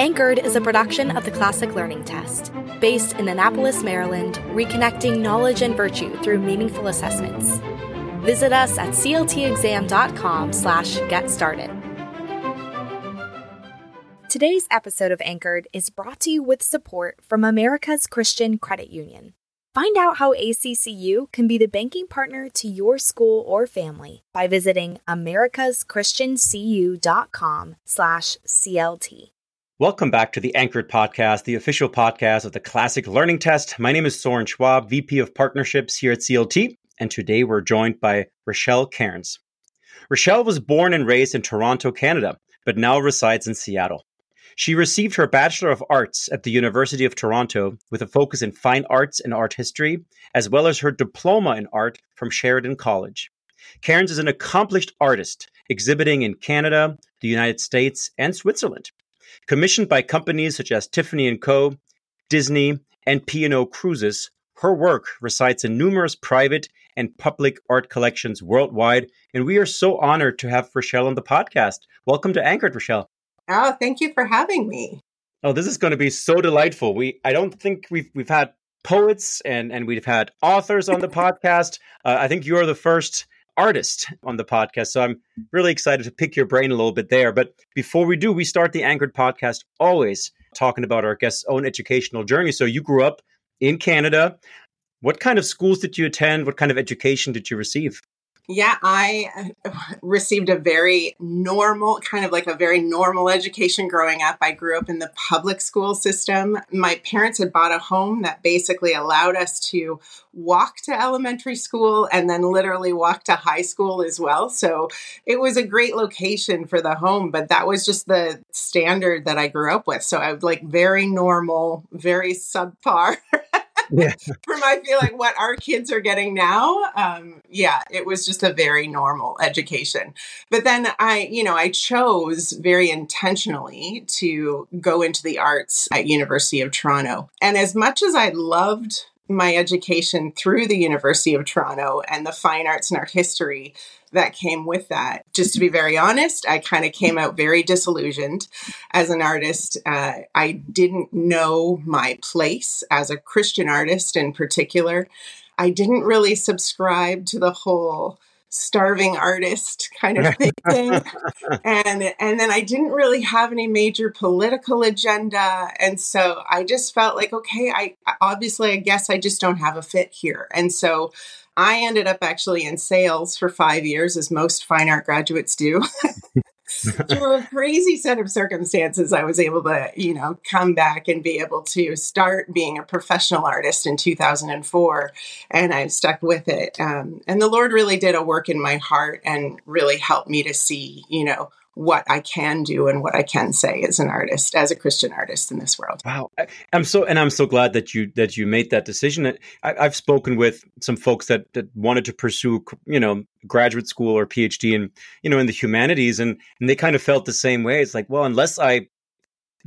Anchored is a production of the Classic Learning Test, based in Annapolis, Maryland, reconnecting knowledge and virtue through meaningful assessments. Visit us at cltexam.com slash get started. Today's episode of Anchored is brought to you with support from America's Christian Credit Union. Find out how ACCU can be the banking partner to your school or family by visiting americaschristiancu.com slash CLT. Welcome back to the Anchored Podcast, the official podcast of the Classic Learning Test. My name is Soren Schwab, VP of Partnerships here at CLT, and today we're joined by Rachelle Kearns. Rachelle was born and raised in Toronto, Canada, but now resides in Seattle. She received her Bachelor of Arts at the University of Toronto with a focus in fine arts and art history, as well as her diploma in art from Sheridan College. Kearns is an accomplished artist, exhibiting in Canada, the United States, and Switzerland. Commissioned by companies such as Tiffany & Co., Disney, and P&O Cruises, her work resides in numerous private and public art collections worldwide, and we are so honored to have Rachelle on the podcast. Welcome to Anchored, Rachelle. Oh, thank you for having me. Oh, this is going to be so delightful. We I don't think we've we've had poets and and we've had authors on the podcast. Uh, I think you are the first artist on the podcast. So I'm really excited to pick your brain a little bit there. But before we do, we start the Anchored podcast always talking about our guest's own educational journey. So you grew up in Canada. What kind of schools did you attend? What kind of education did you receive? Yeah, I uh, received a very normal, kind of like a very normal education growing up. I grew up in the public school system. My parents had bought a home that basically allowed us to walk to elementary school and then literally walk to high school as well. So it was a great location for the home, but that was just the standard that I grew up with. So I was like very normal, very subpar. yeah. from I feel like what our kids are getting now. Um, yeah, it was just a very normal education. But then I, you know, I chose very intentionally to go into the arts at University of Toronto. And as much as I loved my education through the University of Toronto and the fine arts and art history that came with that. Just to be very honest, I kind of came out very disillusioned as an artist. Uh, I didn't know my place as a Christian artist in particular. I didn't really subscribe to the whole starving artist kind of thing and and then I didn't really have any major political agenda and so I just felt like okay I obviously I guess I just don't have a fit here and so I ended up actually in sales for 5 years as most fine art graduates do through a crazy set of circumstances, I was able to, you know, come back and be able to start being a professional artist in 2004. And I've stuck with it. Um, and the Lord really did a work in my heart and really helped me to see, you know, what I can do and what I can say as an artist, as a Christian artist in this world. Wow, I'm so and I'm so glad that you that you made that decision. I, have spoken with some folks that that wanted to pursue, you know, graduate school or PhD in you know in the humanities, and and they kind of felt the same way. It's like, well, unless I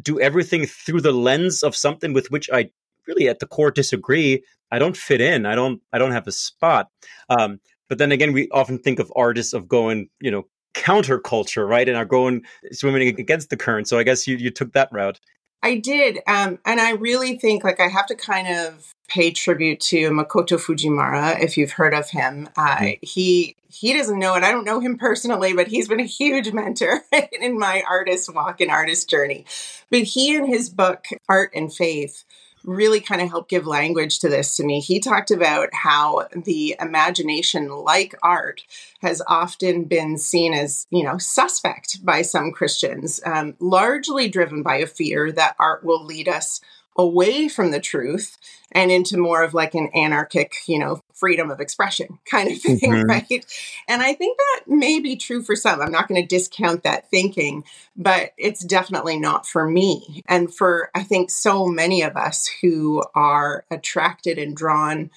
do everything through the lens of something with which I really at the core disagree, I don't fit in. I don't I don't have a spot. Um, but then again, we often think of artists of going, you know, counterculture, right? And are going swimming against the current. So I guess you, you took that route. I did. Um, and I really think like I have to kind of pay tribute to Makoto Fujimura, if you've heard of him. Uh, mm-hmm. He he doesn't know it. I don't know him personally, but he's been a huge mentor in my artist walk and artist journey. But he and his book Art and Faith really kind of helped give language to this to me. He talked about how the imagination, like art, has often been seen as, you know, suspect by some Christians, um, largely driven by a fear that art will lead us away from the truth and into more of like an anarchic, you know, freedom of expression kind of thing, mm-hmm. right? And I think that may be true for some. I'm not going to discount that thinking, but it's definitely not for me. And for, I think, so many of us who are attracted and drawn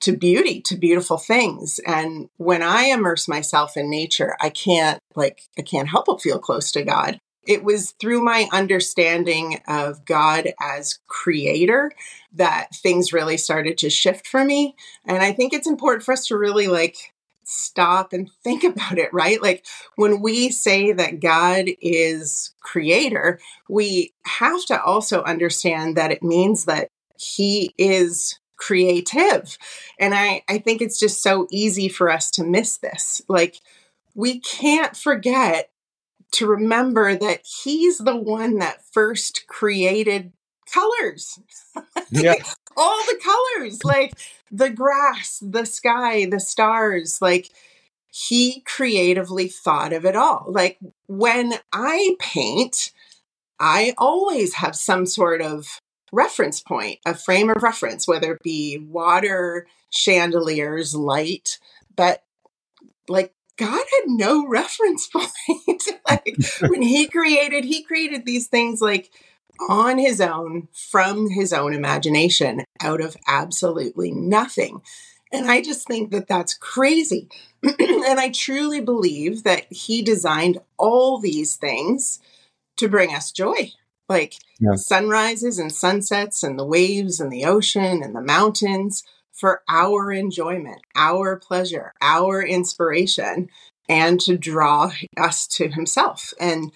to beauty, to beautiful things. And when I immerse myself in nature, I can't like I can't help but feel close to God it was through my understanding of God as creator that things really started to shift for me. And I think it's important for us to really like stop and think about it, right? Like when we say that God is creator, we have to also understand that it means that he is creative. And I, I think it's just so easy for us to miss this. Like, we can't forget to remember that he's the one that first created colors. Yeah. All the colors, like the grass, the sky, the stars, like he creatively thought of it all. Like when I paint, I always have some sort of reference point, a frame of reference, whether it be water, chandeliers, light, but like God had no reference point. like when he created, he created these things like on his own from his own imagination out of absolutely nothing. And I just think that that's crazy. and I truly believe that he designed all these things to bring us joy like yeah. sunrises and sunsets and the waves and the ocean and the mountains for our enjoyment, our pleasure, our inspiration, and to draw us to himself. And,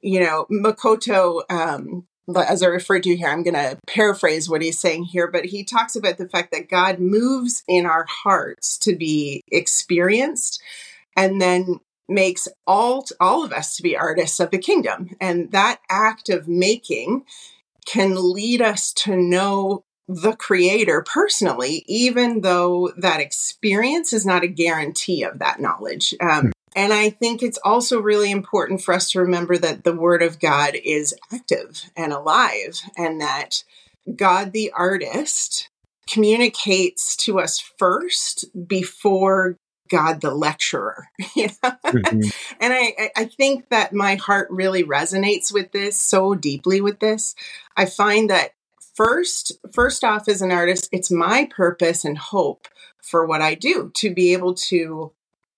you know, Makoto, um, as I referred to here, I'm going to paraphrase what he's saying here, but he talks about the fact that God moves in our hearts to be experienced and then makes all all of us to be artists of the kingdom and that act of making can lead us to know the creator personally even though that experience is not a guarantee of that knowledge um, hmm. and i think it's also really important for us to remember that the word of god is active and alive and that god the artist communicates to us first before God the lecturer, you know? Mm-hmm. and I, I think that my heart really resonates with this so deeply with this. I find that first, first off, as an artist, it's my purpose and hope for what I do to be able to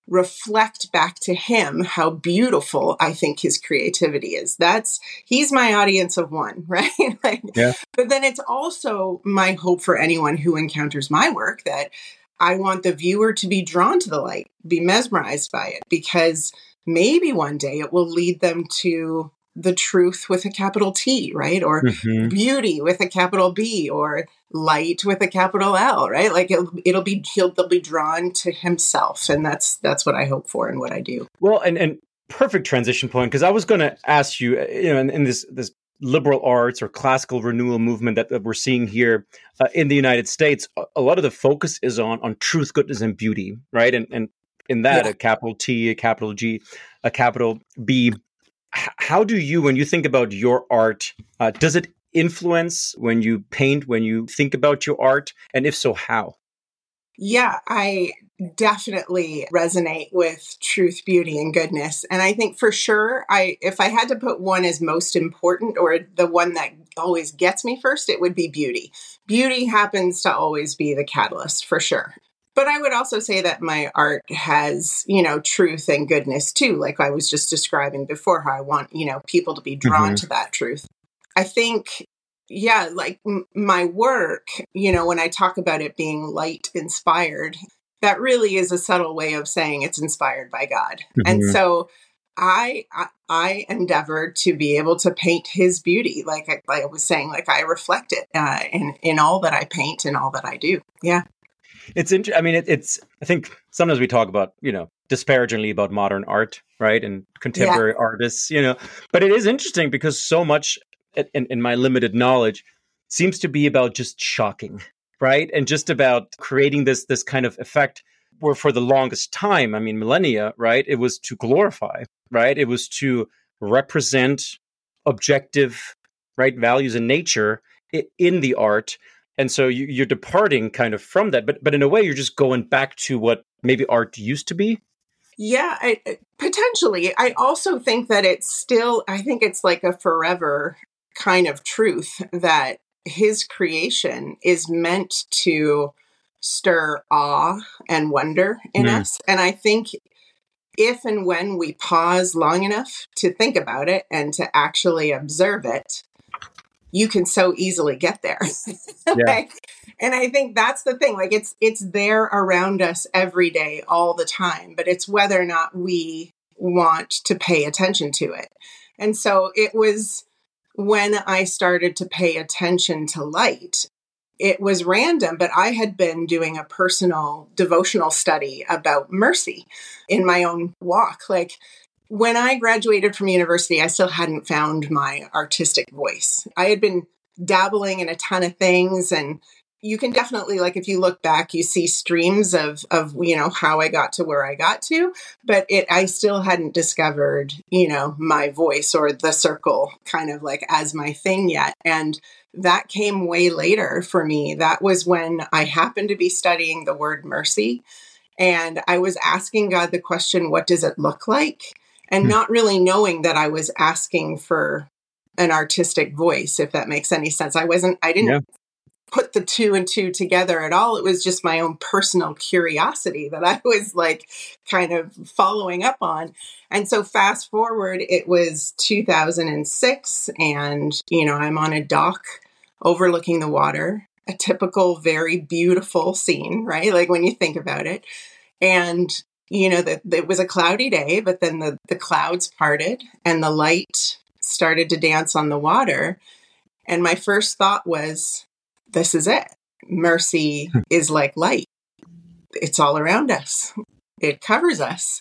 reflect back to him how beautiful I think his creativity is. That's he's my audience of one, right? like, yeah. But then it's also my hope for anyone who encounters my work that I want the viewer to be drawn to the light, be mesmerized by it, because maybe one day it will lead them to the truth with a capital T, right? Or mm-hmm. beauty with a capital B, or light with a capital L, right? Like it'll, it'll be he'll they'll be drawn to himself, and that's that's what I hope for and what I do. Well, and and perfect transition point because I was going to ask you, you know, in, in, this this liberal arts or classical renewal movement that, that we're seeing here uh, in the United States, a, a, lot of the focus is on on truth, goodness, and beauty, right? And and in that, yeah. a capital T, a capital G, a capital B. How do you, when you think about your art, uh, does it influence when you paint, when you think about your art, and if so, how? Yeah, I definitely resonate with truth, beauty, and goodness. And I think for sure, I if I had to put one as most important or the one that always gets me first, it would be beauty. Beauty happens to always be the catalyst for sure. But I would also say that my art has, you know, truth and goodness too. Like I was just describing before, how I want, you know, people to be drawn mm-hmm. to that truth. I think yeah, like m- my work, you know, when I talk about it being light inspired, that really is a subtle way of saying it's inspired by God. Mm-hmm. And so I, I, I endeavored to be able to paint His beauty, like I, like I was saying, like I reflect it uh, in in all that I paint and all that I do. Yeah, it's interesting. I mean, it, it's. I think sometimes we talk about you know disparagingly about modern art, right, and contemporary yeah. artists, you know, but it is interesting because so much, in, in my limited knowledge, seems to be about just shocking right? And just about creating this this kind of effect where for the longest time, I mean millennia, right? It was to glorify, right? It was to represent objective, right, values in nature in the art. And so you, are departing kind of from that, but but in a way, you're just going back to what maybe art used to be. Yeah, I, potentially. I also think that it's still. I think it's like a forever kind of truth that his creation is meant to stir awe and wonder in mm. us. And I think if and when we pause long enough to think about it and to actually observe it, you can so easily get there. Yeah. like, and I think that's the thing. Like it's it's there around us every day, all the time. But it's whether or not we want to pay attention to it. And so it was when I started to pay attention to light. It was random, but I had been doing a personal devotional study about mercy in my own walk. Like when I graduated from university, I still hadn't found my artistic voice. I had been dabbling in a ton of things and you can definitely like if you look back you see streams of of you know how i got to where i got to but it i still hadn't discovered you know my voice or the circle kind of like as my thing yet. And that came way later for me. That was when i happened to be studying the word mercy and i was asking god the question what does it look like and hmm. not really knowing that I was asking for an artistic voice, if that makes any sense. I wasn't, I didn't yeah. put the two and two together at all. It was just my own personal curiosity that I was like kind of following up on. And so fast forward, it was 2006, and, you know, I'm on a dock overlooking the water, a typical, very beautiful scene, right? Like when you think about it. And you know that it was a cloudy day but then the, the clouds parted and the light started to dance on the water. And my first thought was this is it. Mercy hmm. is like light. It's all around us. It covers us.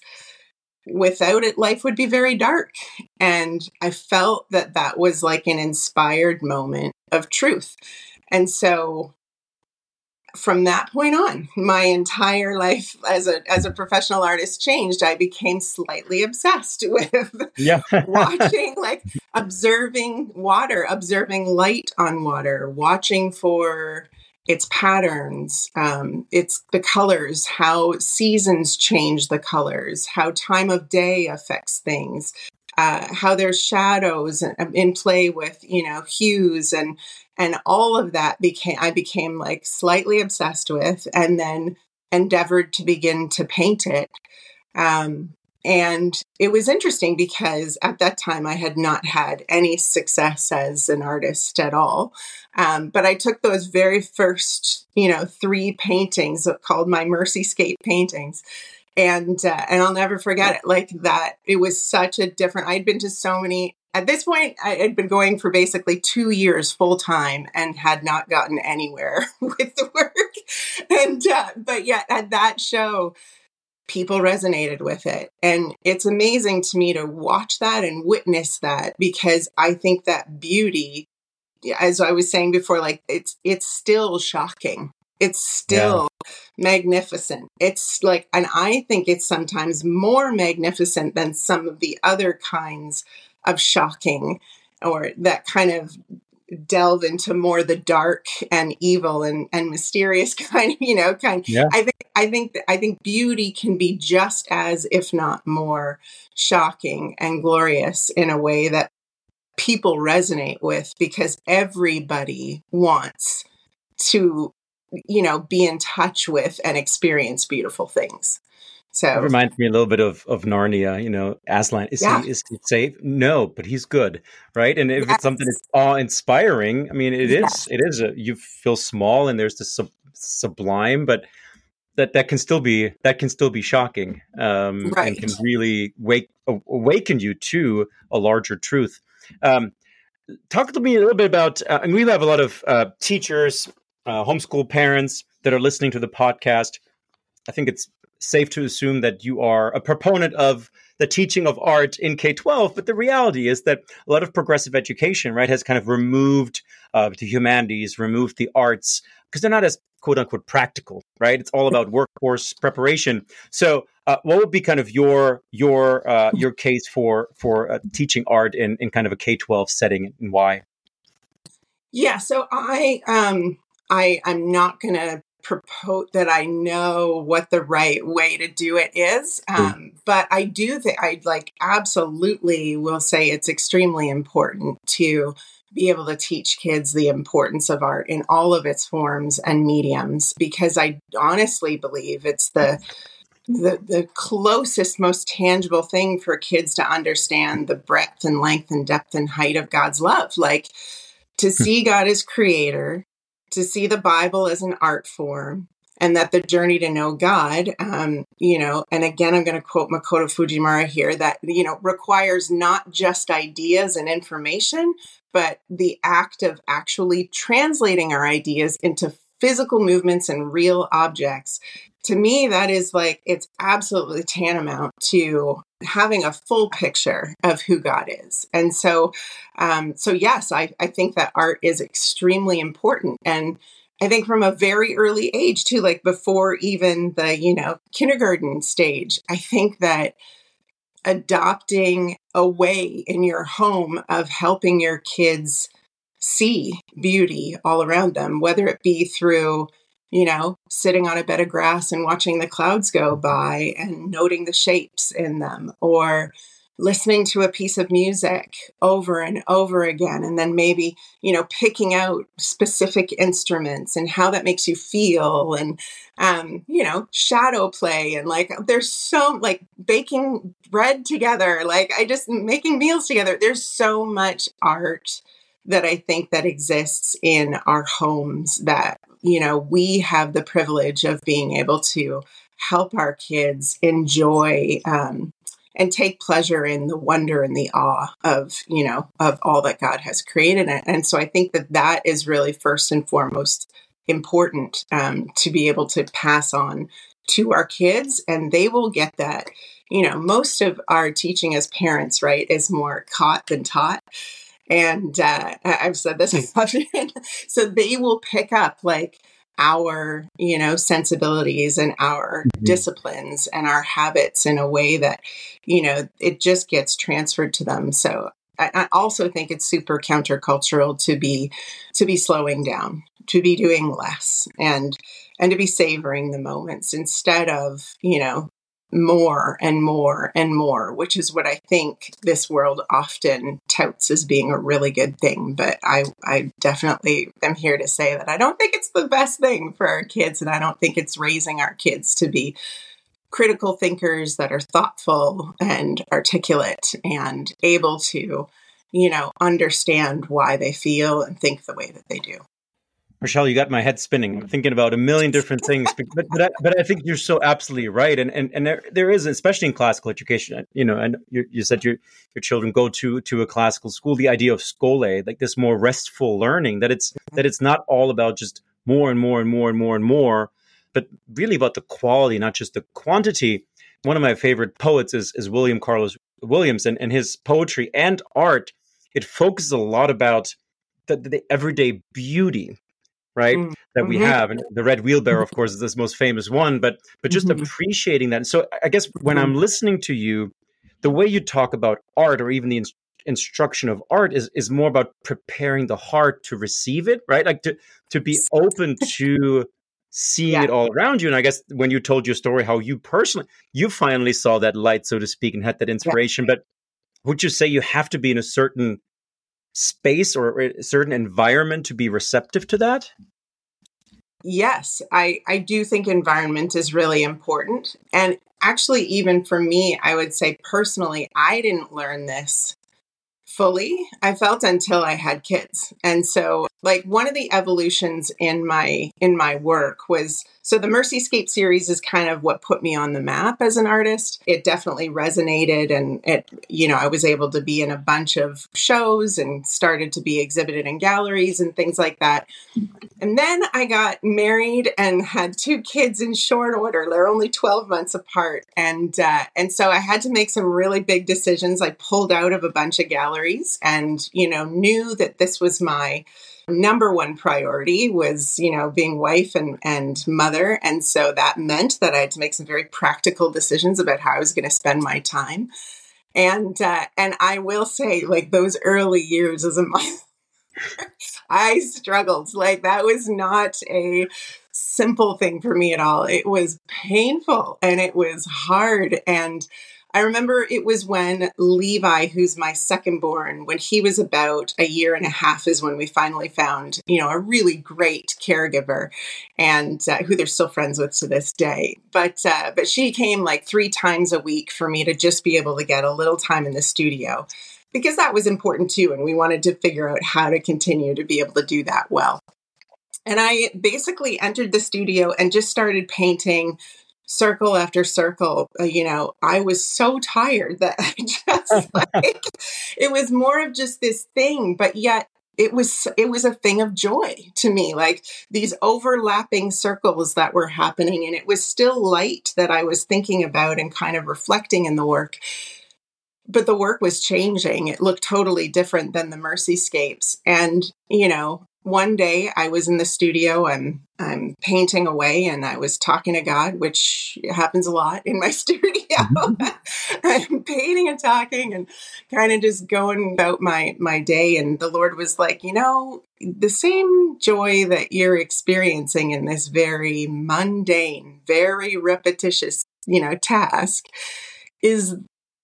Without it life would be very dark. And i felt that that was like an inspired moment of truth. And so from that point on, my entire life as a as a professional artist changed. I became slightly obsessed with yeah. watching, like observing water, observing light on water, watching for its patterns, um, it's the colors, how seasons change the colors, how time of day affects things, uh, how there's shadows in play with you know hues and and all of that became i became like slightly obsessed with and then endeavored to begin to paint it um, and it was interesting because at that time I had not had any success as an artist at all. Um, but I took those very first, you know, three paintings called my Mercyscape paintings and uh, and I'll never forget it. Like that, it was such a different. I'd been to so many. At this point, I had been going for basically two years full time and had not gotten anywhere with the work. And uh, but yet at that show, people resonated with it, and it's amazing to me to watch that and witness that because I think that beauty, as I was saying before, like it's it's still shocking it's still yeah. magnificent. It's like, and I think it's sometimes more magnificent than some of the other kinds of shocking or that kind of delve into more the dark and evil and, and mysterious kind you know kind yeah. i think i think i think beauty can be just as if not more shocking and glorious in a way that people resonate with because everybody wants to you know, be in touch with and experience beautiful things. So it reminds me a little bit of of Narnia. You know, Aslan is yeah. he is he safe? No, but he's good, right? And if yes. it's something that's awe inspiring, I mean, it is. It is. A, you feel small, and there's the sub- sublime, but that that can still be that can still be shocking, um, right. and can really wake awaken you to a larger truth. Um, talk to me a little bit about, uh, and we have a lot of uh, teachers uh, homeschool parents that are listening to the podcast, I think it's safe to assume that you are a proponent of the teaching of art in K 12. But the reality is that a lot of progressive education, right, has kind of removed uh, the humanities, removed the arts, because they're not as quote unquote practical, right? It's all about workforce preparation. So, uh, what would be kind of your your uh, your case for for uh, teaching art in, in kind of a K twelve setting and why? Yeah, so I um I, I'm not going to propose that I know what the right way to do it is. Hmm. Um, mm. But I do think I like absolutely will say it's extremely important to be able to teach kids the importance of art in all of its forms and mediums because I honestly believe it's the the, the closest, most tangible thing for kids to understand the breadth and length and depth and height of God's love. Like, to see God as creator, to see the Bible as an art form, and that the journey to know God, um, you know, and again, I'm going to quote Makoto Fujimura here that, you know, requires not just ideas and information, but the act of actually translating our ideas into physical movements and real objects. To me, that is like, it's absolutely tantamount to having a full picture of who God is. And so, um, so yes, I, I think that art is extremely important. And I think from a very early age too, like before even the, you know, kindergarten stage, I think that adopting a way in your home of helping your kids see beauty all around them, whether it be through, you know, sitting on a bed of grass and watching the clouds go by and noting the shapes in them, or listening to a piece of music over and over again and then maybe you know picking out specific instruments and how that makes you feel and um you know shadow play and like there's so like baking bread together like i just making meals together. There's so much art that i think that exists in our homes that you know we have the privilege of being able to help our kids enjoy um, and take pleasure in the wonder and the awe of you know of all that god has created. And so i think that that is really first and foremost important um, to be able to pass on to our kids and they will get that. You know most of our teaching as parents right is more caught than taught and uh, i've said this so they will pick up like our you know sensibilities and our mm-hmm. disciplines and our habits in a way that you know it just gets transferred to them so I, I also think it's super countercultural to be to be slowing down to be doing less and and to be savoring the moments instead of you know more and more and more, which is what I think this world often touts as being a really good thing. But I, I definitely am here to say that I don't think it's the best thing for our kids, and I don't think it's raising our kids to be critical thinkers that are thoughtful and articulate and able to, you know, understand why they feel and think the way that they do. Rachelle, you got my head spinning. I'm thinking about a million different things, but but I, but I think you're so absolutely right, and and and there, there is, especially in classical education, you know, and you, you said your your children go to to a classical school. The idea of skole, like this more restful learning, that it's mm-hmm. that it's not all about just more and more and more and more and more, but really about the quality, not just the quantity. One of my favorite poets is is William Carlos Williams, and, and his poetry and art it focuses a lot about the, the everyday beauty right mm-hmm. that we mm-hmm. have and the red wheelbarrow of course is this most famous one but but just mm-hmm. appreciating that so i guess when i'm mm-hmm. listening to you the way you talk about art or even the in- instruction of art is is more about preparing the heart to receive it right like to to be open to seeing yeah. it all around you and i guess when you told your story how you personally you finally saw that light so to speak and had that inspiration yeah. but would you say you have to be in a certain space or a certain environment to be receptive to that? Yes, I, I do think environment is really important. And actually, even for me, I would say personally, I didn't learn this fully i felt until i had kids and so like one of the evolutions in my in my work was so the mercyscape series is kind of what put me on the map as an artist. It definitely resonated and it you know i was able to be in a bunch of shows and started to be exhibited in galleries and things like that. And then i got married and had two kids in short order. They're only 12 months apart. And uh, and so i had to make some really big decisions. I pulled out of a bunch of galleries and, you know, knew that this was my number one priority was, you know, being wife and, and mother. And so that meant that I had to make some very practical decisions about how I was going to spend my time. And, uh, and I will say, like those early years as a mother, I struggled. Like that was not a simple thing for me at all. It was painful and it was hard. And I remember it was when Levi, who's my second born, when he was about a year and a half, is when we finally found, you know, a really great caregiver, and uh, who they're still friends with to this day. But uh, but she came like three times a week for me to just be able to get a little time in the studio. because that was important too. And we wanted to figure out how to continue to be able to do that well. And I basically entered the studio and just started painting circle after circle. Uh, you know, I was so tired that I just like, it was more of just this thing, but yet it was it was a thing of joy to me like these overlapping circles that were happening and it was still light that i was thinking about and kind of reflecting in the work but the work was changing it looked totally different than the mercyscapes and you know one day I was in the studio, I'm I'm painting away and I was talking to God, which happens a lot in my studio. Mm-hmm. I'm painting and talking and kind of just going about my my day and the Lord was like, "You know, the same joy that you're experiencing in this very mundane, very repetitious, you know, task is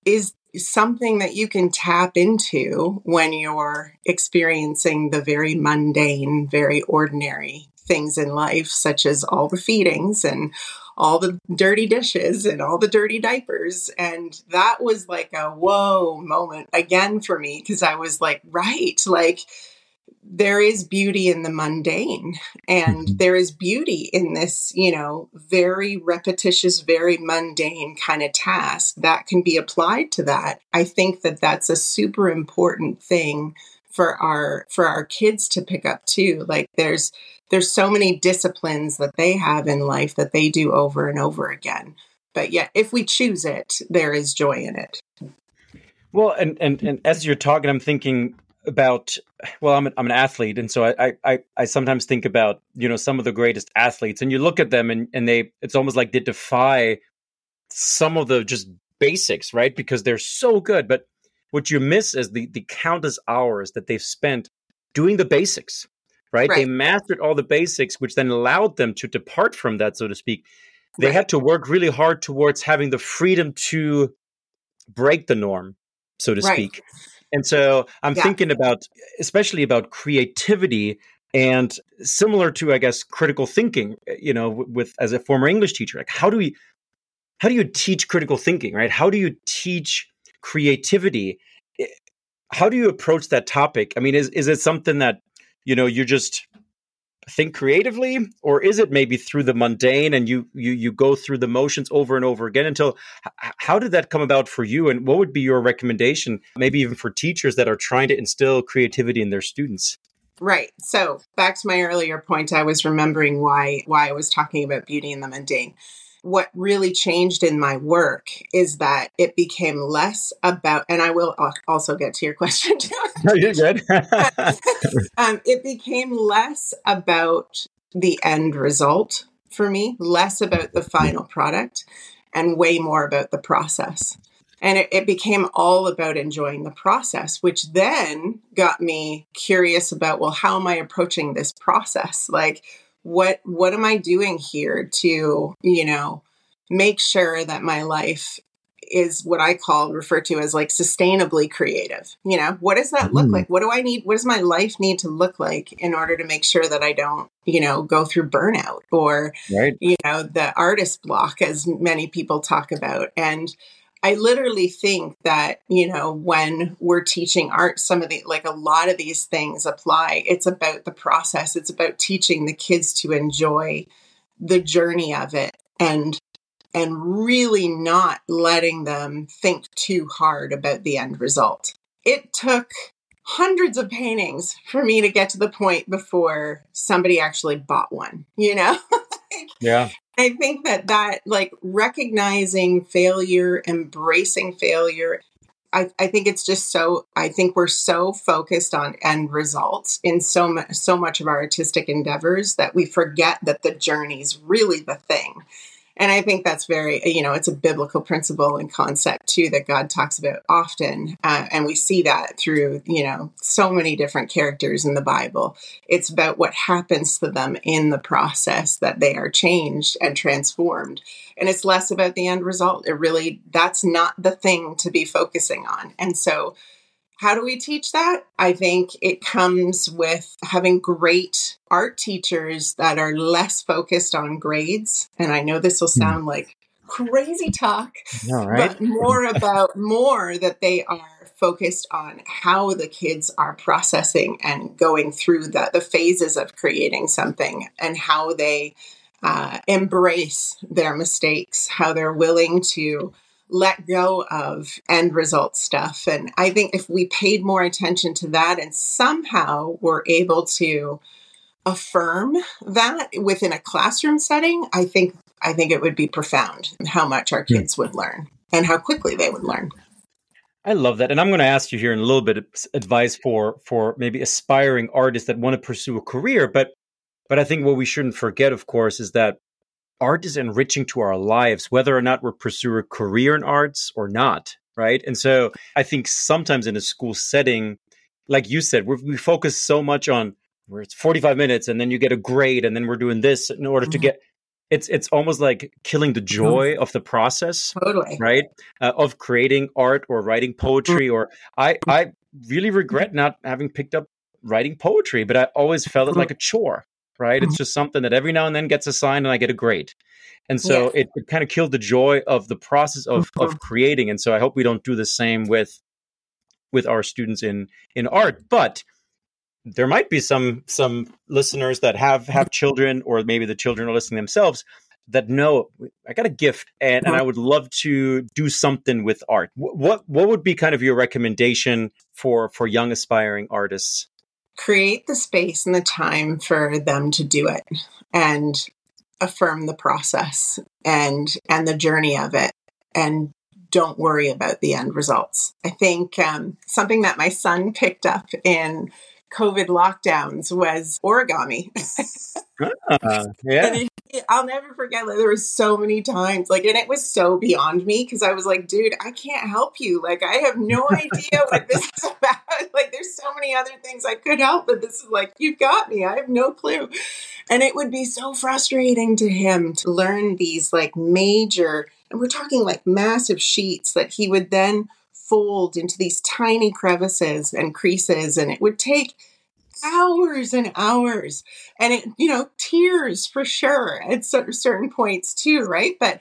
is something that you can tap into when you're experiencing the very mundane, very ordinary things in life, such as all the feedings and all the dirty dishes and all the dirty diapers. And that was like a whoa moment again for me because I was like, right, like there is beauty in the mundane and mm-hmm. there is beauty in this you know very repetitious very mundane kind of task that can be applied to that. I think that that's a super important thing for our for our kids to pick up too. Like there's there's so many disciplines that they have in life that they do over and over again. But yet if we choose it there is joy in it. Well and and, and as you're talking i'm thinking about well I'm an, I'm an athlete and so I, I i sometimes think about you know some of the greatest athletes and you look at them and and they it's almost like they defy some of the just basics right because they're so good but what you miss is the the countless hours that they've spent doing the basics right, right. they mastered all the basics which then allowed them to depart from that so to speak they right. had to work really hard towards having the freedom to break the norm so to right. speak and so I'm yeah. thinking about, especially about creativity and similar to, I guess, critical thinking, eh, you know, with as a former English teacher, like how do we, how do you teach critical thinking, right? How do you teach creativity? Eh, how do you approach that topic? I mean, is, is it something that, you know, you're just think creatively or is it maybe through the mundane and you you you go through the motions over and over again until how did that come about for you? And what would be your recommendation maybe even for teachers that are trying to instill creativity in their students? Right. So back to my earlier point i was remembering why why i was talking about beauty in the mundane what really changed in my work is that it became less about, and I will also get to your question too. no, you're good. um, it became less about the end result for me, less about the final product, and way more about the process. And it, it, became all about enjoying the process, which then got me curious about well, how am I approaching this process? Like, what what am I doing here to, you know, make sure that my life is what I call refer to as like sustainably creative. You know, what does that look mm. like? What do I need? What does my life need to look like in order to make sure that I don't, you know, go through burnout or, right. you know, the artist block, as many people talk about. And I literally think that, you know, when we're teaching art, some of the, like a lot of these things apply. It's about the process, it's about teaching the kids to enjoy the journey of it and and really not letting them think too hard about the end result. It took hundreds of paintings for me to get to the point before somebody actually bought one, you know? yeah. I think that that like recognizing failure, embracing failure, I, I think it's just so I think we're so focused on end results in so much so much of our artistic endeavors that we forget that the journey's really the thing. And I think that's very, you know, it's a biblical principle and concept too that God talks about often. Uh, and we see that through, you know, so many different characters in the Bible. It's about what happens to them in the process that they are changed and transformed. And it's less about the end result. It really, that's not the thing to be focusing on. And so, how do we teach that? I think it comes with having great art teachers that are less focused on grades. And I know this will hmm. sound like crazy talk, right? but more about more that they are focused on how the kids are processing and going through the, the phases of creating something and how they uh, embrace their mistakes, how they're willing to let go of end result stuff. And I think if we paid more attention to that and somehow were able to affirm that within a classroom setting, I think I think it would be profound how much our hmm. kids would learn and how quickly they would learn. I love that, and I'm going to ask you here in a little bit of advice for for maybe aspiring artists that want to pursue a career. But but I think what we shouldn't forget, of course, is that art is enriching to our lives, whether or not we're pursuing a career in arts or not, right? And so I think sometimes in a school setting, like you said, we focus so much on where it's 45 minutes and then you get a grade and then we're doing this in order to mm-hmm. get it's it's almost like killing the mm-hmm. joy of the process totally right uh, of creating art or writing poetry or i i really regret not having picked up writing poetry but i always felt it like a chore right it's just something that every now and then gets assigned and i get a grade and so yeah. it, it kind of killed the joy of the process of of mm-hmm. creating and so i hope we don't do the same with with our students in in art but there might be some some listeners that have have children or maybe the children are listening themselves that know I got a gift and, and I would love to do something with art. What what would be kind of your recommendation for for young aspiring artists? Create the space and the time for them to do it and affirm the process and and the journey of it and don't worry about the end results. I think um, something that my son picked up in COVID lockdowns was origami. uh, yeah. It, I'll never forget. Like, there was so many times, like, and it was so beyond me because I was like, dude, I can't help you. Like, I have no idea what this is about. Like, there's so many other things I could help, but this is like, you've got me. I have no clue. And it would be so frustrating to him to learn these like major, and we're talking like massive sheets that he would then fold into these tiny crevices and creases, and it would take hours and hours and it you know tears for sure at certain points too right? But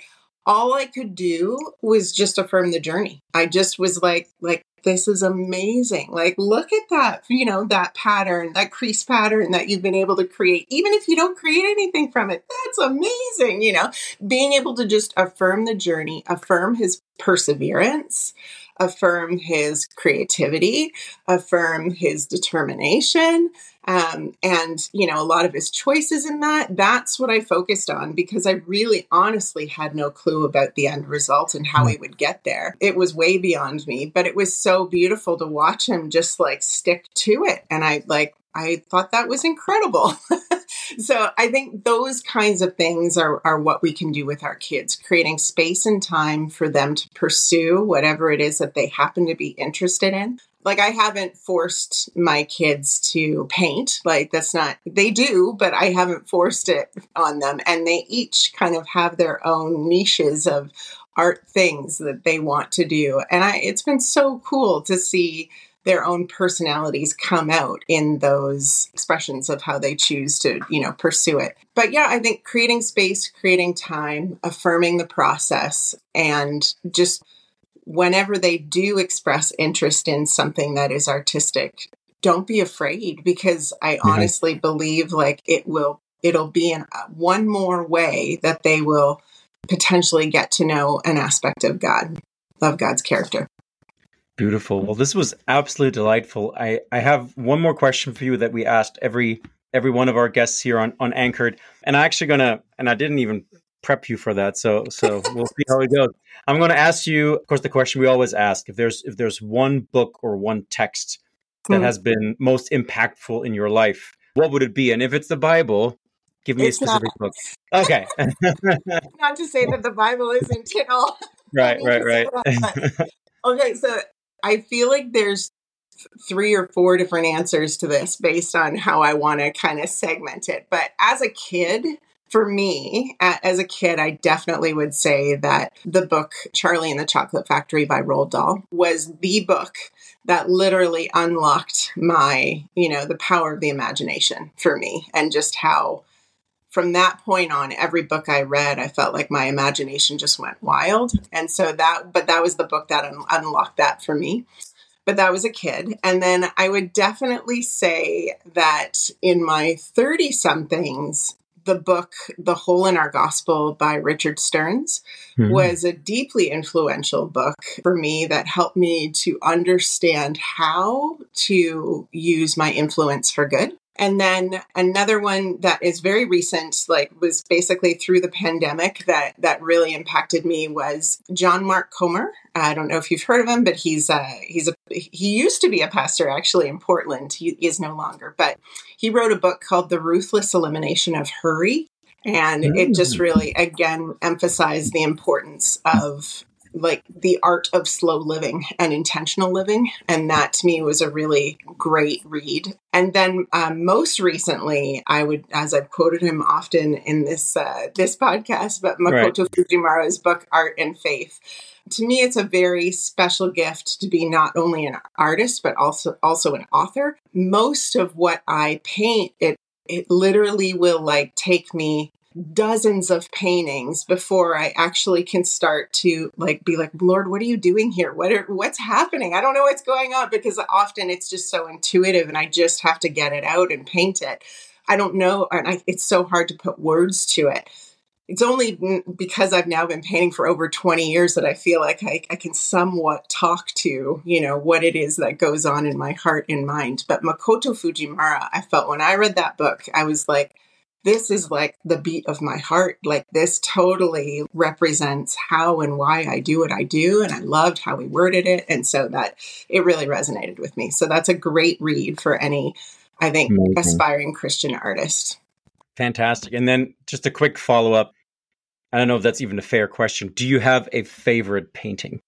all i could do was just affirm the journey. I just was like like this is amazing. Like look at that you know that pattern that crease pattern that you've been able to create. Even if you don't create anything from it that's amazing you know? Being able to just affirm the journey affirm his perseverance affirm his creativity, affirm his determination, um, and you know a lot of his choices in that. That's what I focused on because I really, honestly, had no clue about the end result and how he would get there. It was way beyond me, but it was so beautiful to watch him just like stick to it, and I like I thought that was incredible. so I think those kinds of things are, are what we can do with our kids, creating space and time for them to pursue whatever it is that they happen to be interested in. Like I haven't forced my kids to paint. Like that's not they do, but I haven't forced it on them. And they each kind of have their own niches of art things that they want to do. And I it's been so cool to see their own personalities come out in those expressions of how they choose to, you know, pursue it. But yeah, I think creating space, creating time, affirming the process, and just whenever they do express interest in something that is artistic, don't be afraid because I mm-hmm. honestly believe like it will it'll be in uh, one more way that they will potentially get to know an aspect of God, of God's character. Beautiful. Well, this was absolutely delightful. I, I have one more question for you that we asked every every one of our guests here on, on Anchored. And I'm actually gonna and I didn't even prep you for that. So so we'll see how it goes. I'm gonna ask you, of course, the question we always ask. If there's if there's one book or one text that mm. has been most impactful in your life, what would it be? And if it's the Bible, give me it's a specific not. book. Okay. not to say that the Bible isn't, you know. Right, right, right. okay, so I feel like there's three or four different answers to this based on how I want to kind of segment it. But as a kid, for me, as a kid, I definitely would say that the book Charlie and the Chocolate Factory by Roald Dahl was the book that literally unlocked my, you know, the power of the imagination for me and just how from that point on, every book I read, I felt like my imagination just went wild. And so that, but that was the book that un- unlocked that for me. But that was a kid. And then I would definitely say that in my 30 somethings, the book The Hole in Our Gospel by Richard Stearns mm-hmm. was a deeply influential book for me that helped me to understand how to use my influence for good. And then another one that is very recent, like was basically through the pandemic that that really impacted me was John Mark Comer. I don't know if you've heard of him, but he's uh, he's a he used to be a pastor actually in Portland. He is no longer, but he wrote a book called The Ruthless Elimination of Hurry, and it just mm. really again emphasized the importance of like the art of slow living and intentional living. And that to me was a really great read. And then um, most recently, I would, as I've quoted him often in this uh, this podcast, but Makoto right. Fujimura's book Art and Faith. To me, it's a very special gift to be not only an artist but also also an author. Most of what I paint, it it literally will like take me dozens of paintings before I actually can start to like be like, Lord, what are you doing here? What are, what's happening? I don't know what's going on because often it's just so intuitive and I just have to get it out and paint it. I don't know, and I, it's so hard to put words to it. It's only because I've now been painting for over 20 years that I feel like I, I can somewhat talk to, you know, what it is that goes on in my heart and mind. But Makoto Fujimura, I felt when I read that book, I was like, this is like the beat of my heart. Like this totally represents how and why I do what I do. And I loved how he worded it. And so that it really resonated with me. So that's a great read for any, I think, Amazing. aspiring Christian artist. Fantastic. And then just a quick follow up. I don't know if that's even a fair question. Do you have a favorite painting?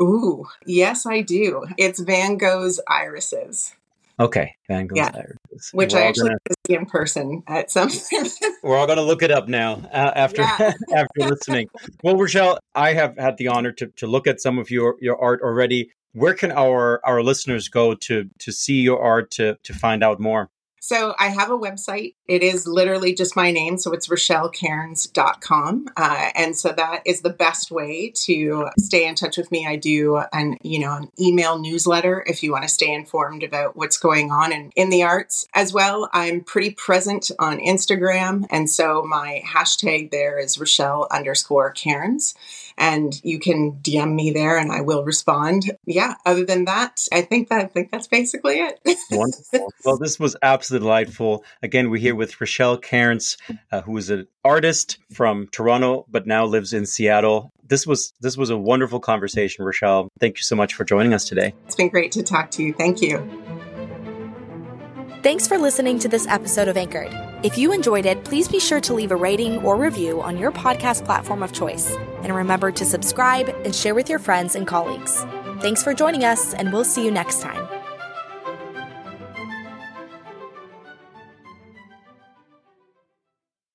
Ooh, yes, I do. It's Van Gogh's Irises. Okay, yeah. Which We're I actually gonna, see in person at some. We're all going to look it up now uh, after yeah. after listening. Well, Rachelle, I have had the honor to to look at some of your your art already. Where can our our listeners go to to see your art to to find out more? So I have a website. It is literally just my name. So it's rachellekearns.com. Uh, and so that is the best way to stay in touch with me. I do an, you know, an email newsletter if you want to stay informed about what's going on in, in the arts as well. I'm pretty present on Instagram. And so my hashtag there is Rachelle underscore Kearns and you can DM me there and I will respond. Yeah, other than that, I think that I think that's basically it. Wonderful. Well, this was absolutely delightful. Again, we're here with Rachelle Kearns, uh, who is an artist from Toronto but now lives in Seattle. This was this was a wonderful conversation, Rachelle. Thank you so much for joining us today. It's been great to talk to you. Thank you. Thanks for listening to this episode of Anchored. If you enjoyed it, please be sure to leave a rating or review on your podcast platform of choice. And remember to subscribe and share with your friends and colleagues. Thanks for joining us, and we'll see you next time.